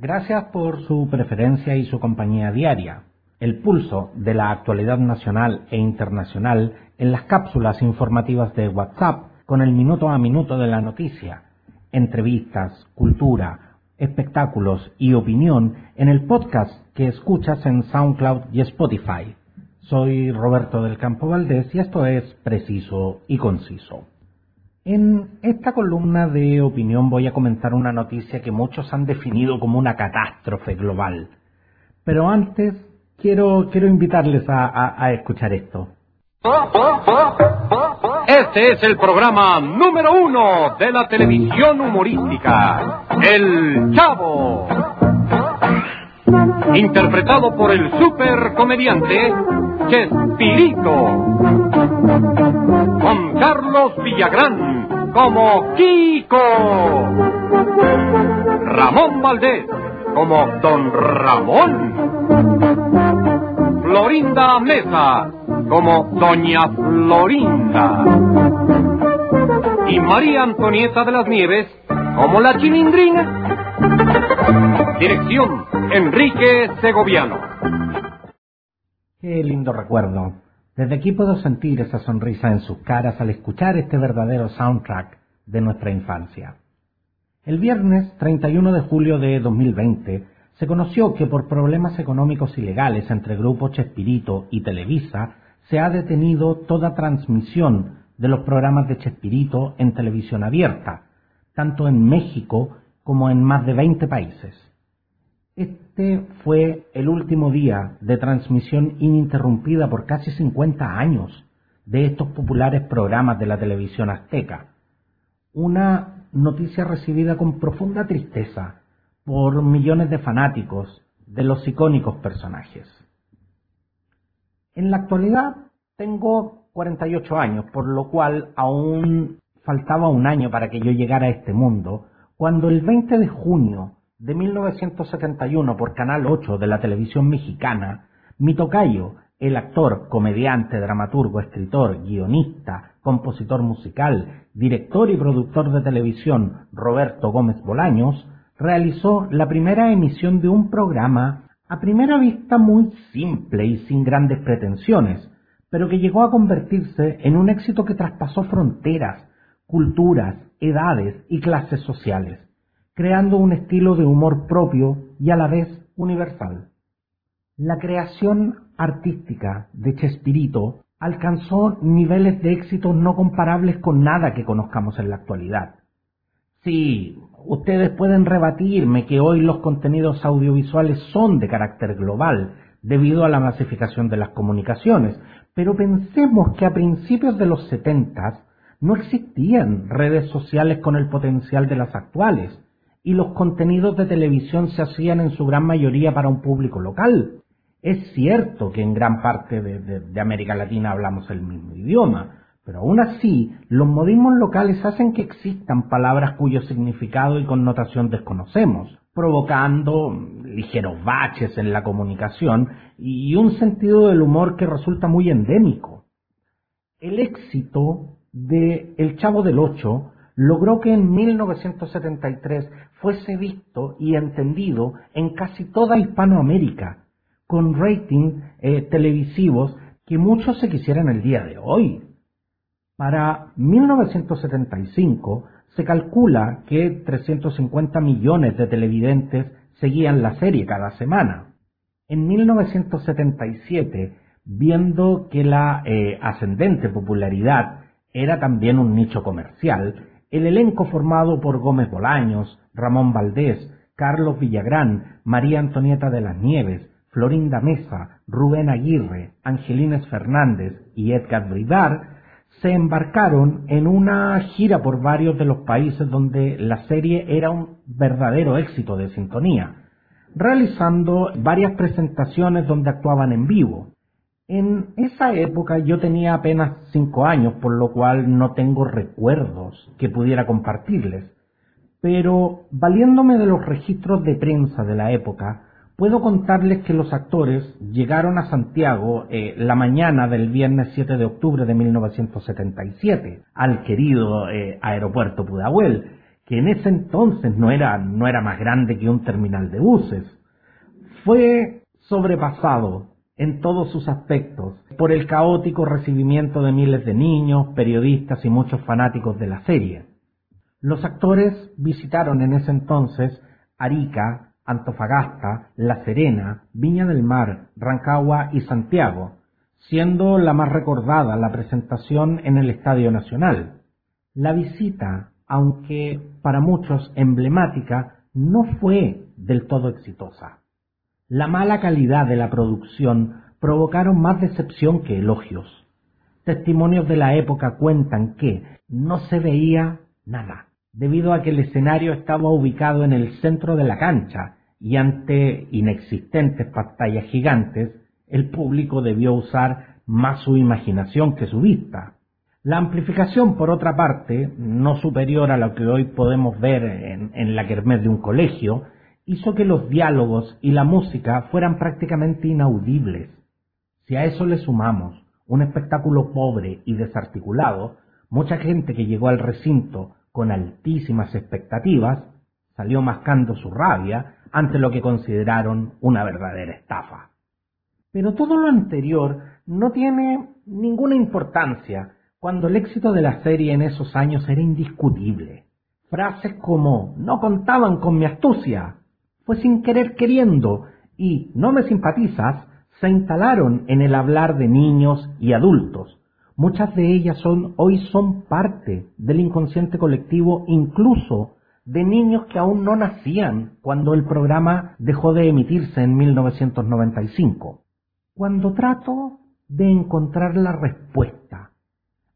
Gracias por su preferencia y su compañía diaria. El pulso de la actualidad nacional e internacional en las cápsulas informativas de WhatsApp con el minuto a minuto de la noticia, entrevistas, cultura, espectáculos y opinión en el podcast que escuchas en SoundCloud y Spotify. Soy Roberto del Campo Valdés y esto es Preciso y Conciso. En esta columna de opinión voy a comentar una noticia que muchos han definido como una catástrofe global. Pero antes quiero, quiero invitarles a, a escuchar esto. Este es el programa número uno de la televisión humorística, El Chavo. Interpretado por el super comediante Chespirito. Con Carlos Villagrán como Kiko. Ramón Valdés como Don Ramón. Florinda Mesa como Doña Florinda. Y María Antonieta de las Nieves como la Chilindrina. Dirección Enrique Segoviano. Qué lindo recuerdo. Desde aquí puedo sentir esa sonrisa en sus caras al escuchar este verdadero soundtrack de nuestra infancia. El viernes 31 de julio de 2020 se conoció que por problemas económicos y legales entre Grupo Chespirito y Televisa se ha detenido toda transmisión de los programas de Chespirito en televisión abierta, tanto en México como en más de 20 países. Este fue el último día de transmisión ininterrumpida por casi 50 años de estos populares programas de la televisión azteca. Una noticia recibida con profunda tristeza por millones de fanáticos de los icónicos personajes. En la actualidad tengo 48 años, por lo cual aún faltaba un año para que yo llegara a este mundo, cuando el 20 de junio de 1971 por Canal 8 de la televisión mexicana, mi tocayo, el actor, comediante, dramaturgo, escritor, guionista, compositor musical, director y productor de televisión Roberto Gómez Bolaños, realizó la primera emisión de un programa a primera vista muy simple y sin grandes pretensiones, pero que llegó a convertirse en un éxito que traspasó fronteras, culturas, edades y clases sociales creando un estilo de humor propio y a la vez universal. La creación artística de Chespirito alcanzó niveles de éxito no comparables con nada que conozcamos en la actualidad. Sí, ustedes pueden rebatirme que hoy los contenidos audiovisuales son de carácter global debido a la masificación de las comunicaciones, pero pensemos que a principios de los setentas no existían redes sociales con el potencial de las actuales, y los contenidos de televisión se hacían en su gran mayoría para un público local. Es cierto que en gran parte de, América Latina hablamos el mismo idioma, pero aún así los modismos locales hacen que existan palabras cuyo significado y connotación desconocemos, provocando ligeros baches en la comunicación y un sentido del humor que resulta muy endémico. El éxito de El Chavo del Ocho logró que en 1973 fuese visto y entendido en casi toda Hispanoamérica, con ratings eh, televisivos que muchos se quisieran el día de hoy. Para 1975 se calcula que 350 millones de televidentes seguían la serie cada semana. En 1977, viendo que la eh, ascendente popularidad era también un nicho comercial, el elenco formado por Gómez Bolaños, Ramón Valdés, Carlos Villagrán, María Antonieta de las Nieves, Florinda Mesa, Rubén Aguirre, Angelines Fernández y Edgar Bridar, se embarcaron en una gira por varios de los países donde la serie era un verdadero éxito de sintonía, realizando varias presentaciones donde actuaban en vivo. En esa época yo tenía apenas cinco años, por lo cual no tengo recuerdos que pudiera compartirles. Pero, valiéndome de los registros de prensa de la época, puedo contarles que los actores llegaron a Santiago eh, la mañana del viernes 7 de octubre de 1977, al querido eh, aeropuerto Pudahuel, que en ese entonces no era, no era más grande que un terminal de buses, fue sobrepasado en todos sus aspectos por el caótico recibimiento de miles de niños, periodistas y muchos fanáticos de la serie. Los actores visitaron en ese entonces Arica, Antofagasta, La Serena, Viña del Mar, Rancagua y Santiago, siendo la más recordada la presentación en el Estadio Nacional. La visita, aunque para muchos emblemática, no fue del todo exitosa. La mala calidad de la producción provocaron más decepción que elogios. Testimonios de la época cuentan que no se veía nada, debido a que el escenario estaba ubicado en el centro de la cancha y ante inexistentes pantallas gigantes, el público debió usar más su imaginación que su vista. La amplificación, por otra parte, no superior a lo que hoy podemos ver en, la kermés de un colegio, hizo que los diálogos y la música fueran prácticamente inaudibles. Si a eso le sumamos un espectáculo pobre y desarticulado, mucha gente que llegó al recinto con altísimas expectativas salió mascando su rabia ante lo que consideraron una verdadera estafa. Pero todo lo anterior no tiene ninguna importancia cuando el éxito de la serie en esos años era indiscutible. Frases como no contaban con mi astucia fue sin querer queriendo y no me simpatizas se instalaron en el hablar de niños y adultos. Muchas de ellas son, hoy son parte del inconsciente colectivo, incluso de niños que aún no nacían cuando el programa dejó de emitirse en 1995. Cuando trato de encontrar la respuesta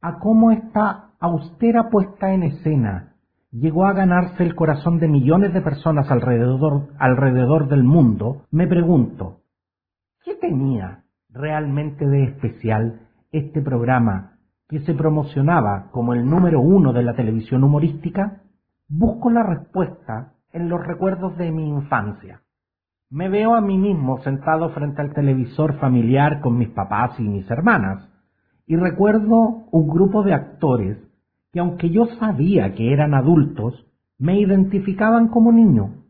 a cómo esta austera puesta en escena llegó a ganarse el corazón de millones de personas alrededor, del mundo, me pregunto, ¿qué tenía realmente de especial este programa que se promocionaba como el número uno de la televisión humorística? Busco la respuesta en los recuerdos de mi infancia. Me veo a mí mismo sentado frente al televisor familiar con mis papás y mis hermanas, y recuerdo un grupo de actores que aunque yo sabía que eran adultos, me identificaban como niño.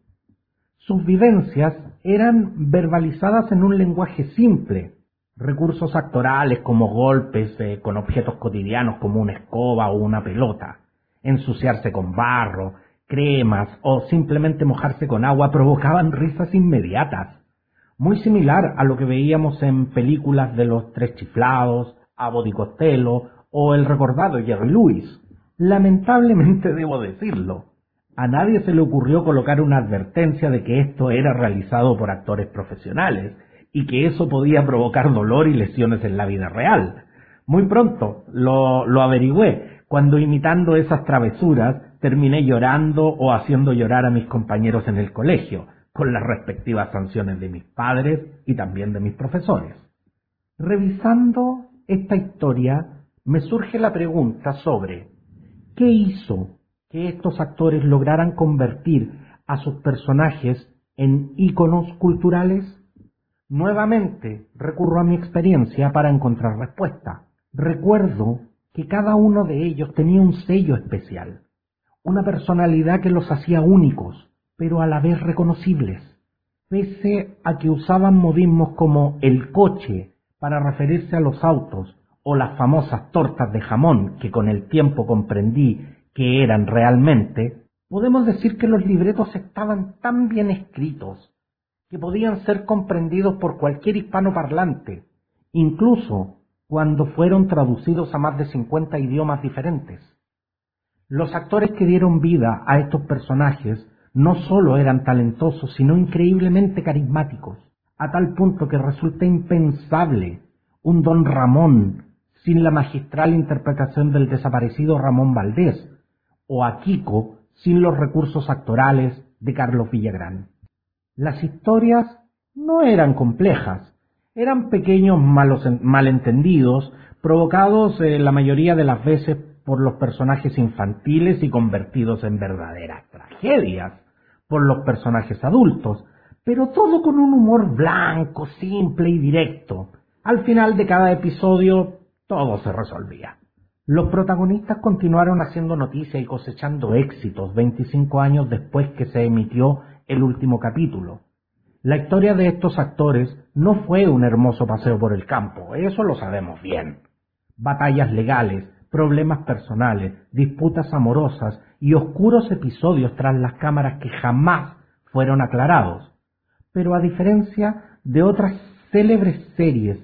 Sus vivencias eran verbalizadas en un lenguaje simple, recursos actorales como golpes eh, con objetos cotidianos como una escoba o una pelota, ensuciarse con barro, cremas o simplemente mojarse con agua provocaban risas inmediatas, muy similar a lo que veíamos en películas de los tres chiflados, Abbott y Costello o el recordado Jerry Lewis. Lamentablemente debo decirlo, a nadie se le ocurrió colocar una advertencia de que esto era realizado por actores profesionales y que eso podía provocar dolor y lesiones en la vida real. Muy pronto lo, lo averigüé cuando imitando esas travesuras terminé llorando o haciendo llorar a mis compañeros en el colegio, con las respectivas sanciones de mis padres y también de mis profesores. Revisando esta historia, me surge la pregunta sobre ¿Qué hizo que estos actores lograran convertir a sus personajes en íconos culturales? Nuevamente recurro a mi experiencia para encontrar respuesta. Recuerdo que cada uno de ellos tenía un sello especial, una personalidad que los hacía únicos, pero a la vez reconocibles, pese a que usaban modismos como el coche para referirse a los autos o las famosas tortas de jamón que con el tiempo comprendí que eran realmente, podemos decir que los libretos estaban tan bien escritos que podían ser comprendidos por cualquier hispanoparlante, incluso cuando fueron traducidos a más de 50 idiomas diferentes. Los actores que dieron vida a estos personajes no solo eran talentosos, sino increíblemente carismáticos, a tal punto que resulta impensable un don Ramón sin la magistral interpretación del desaparecido Ramón Valdés, o a Kiko sin los recursos actorales de Carlos Villagrán. Las historias no eran complejas, eran pequeños malos, malentendidos provocados eh, la mayoría de las veces por los personajes infantiles y convertidos en verdaderas tragedias por los personajes adultos, pero todo con un humor blanco, simple y directo. Al final de cada episodio todo se resolvía. Los protagonistas continuaron haciendo noticia y cosechando éxitos 25 años después que se emitió el último capítulo. La historia de estos actores no fue un hermoso paseo por el campo, eso lo sabemos bien. Batallas legales, problemas personales, disputas amorosas y oscuros episodios tras las cámaras que jamás fueron aclarados. Pero a diferencia de otras célebres series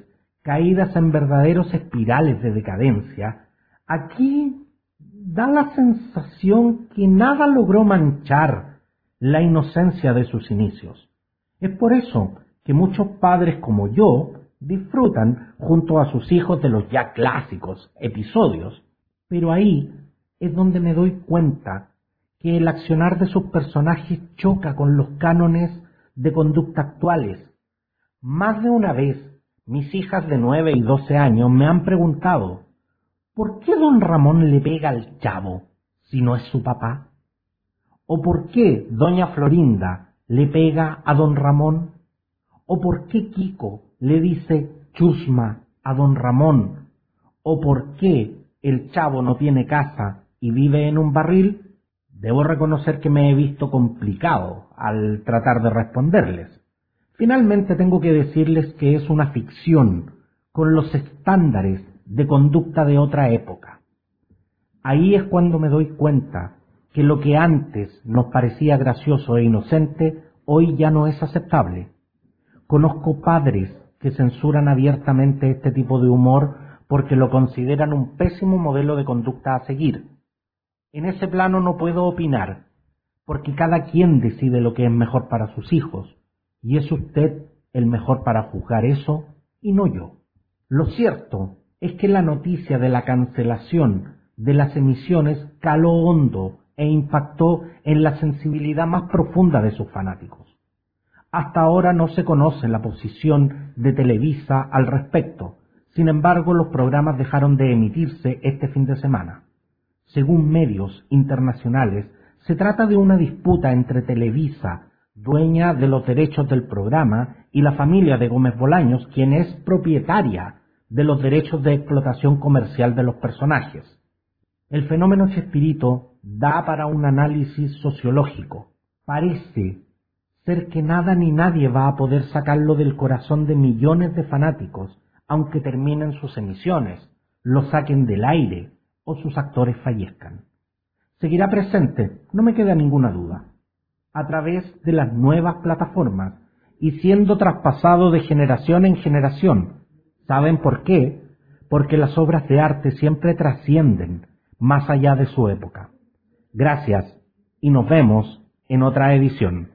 caídas en verdaderos espirales de decadencia, aquí da la sensación que nada logró manchar la inocencia de sus inicios. Es por eso que muchos padres como yo disfrutan junto a sus hijos de los ya clásicos episodios, pero ahí es donde me doy cuenta que el accionar de sus personajes choca con los cánones de conducta actuales. Más de una vez, mis hijas de nueve y doce años me han preguntado, ¿por qué don Ramón le pega al chavo si no es su papá? ¿O por qué doña Florinda le pega a don Ramón? ¿O por qué Kiko le dice chusma a don Ramón? ¿O por qué el chavo no tiene casa y vive en un barril? Debo reconocer que me he visto complicado al tratar de responderles. Finalmente tengo que decirles que es una ficción con los estándares de conducta de otra época. Ahí es cuando me doy cuenta que lo que antes nos parecía gracioso e inocente, hoy ya no es aceptable. Conozco padres que censuran abiertamente este tipo de humor porque lo consideran un pésimo modelo de conducta a seguir. En ese plano no puedo opinar, porque cada quien decide lo que es mejor para sus hijos, y es usted el mejor para juzgar eso y no yo. Lo cierto es que la noticia de la cancelación de las emisiones caló hondo e impactó en la sensibilidad más profunda de sus fanáticos. Hasta ahora no se conoce la posición de Televisa al respecto, sin embargo los programas dejaron de emitirse este fin de semana. Según medios internacionales, se trata de una disputa entre Televisa, dueña de los derechos del programa, y la familia de Gómez Bolaños, quien es propietaria de los derechos de explotación comercial de los personajes. El fenómeno Chespirito da para un análisis sociológico. Parece ser que nada ni nadie va a poder sacarlo del corazón de millones de fanáticos, aunque terminen sus emisiones, lo saquen del aire o sus actores fallezcan. Seguirá presente, no me queda ninguna duda, a través de las nuevas plataformas y siendo traspasado de generación en generación. ¿Saben por qué? Porque las obras de arte siempre trascienden más allá de su época. Gracias y nos vemos en otra edición.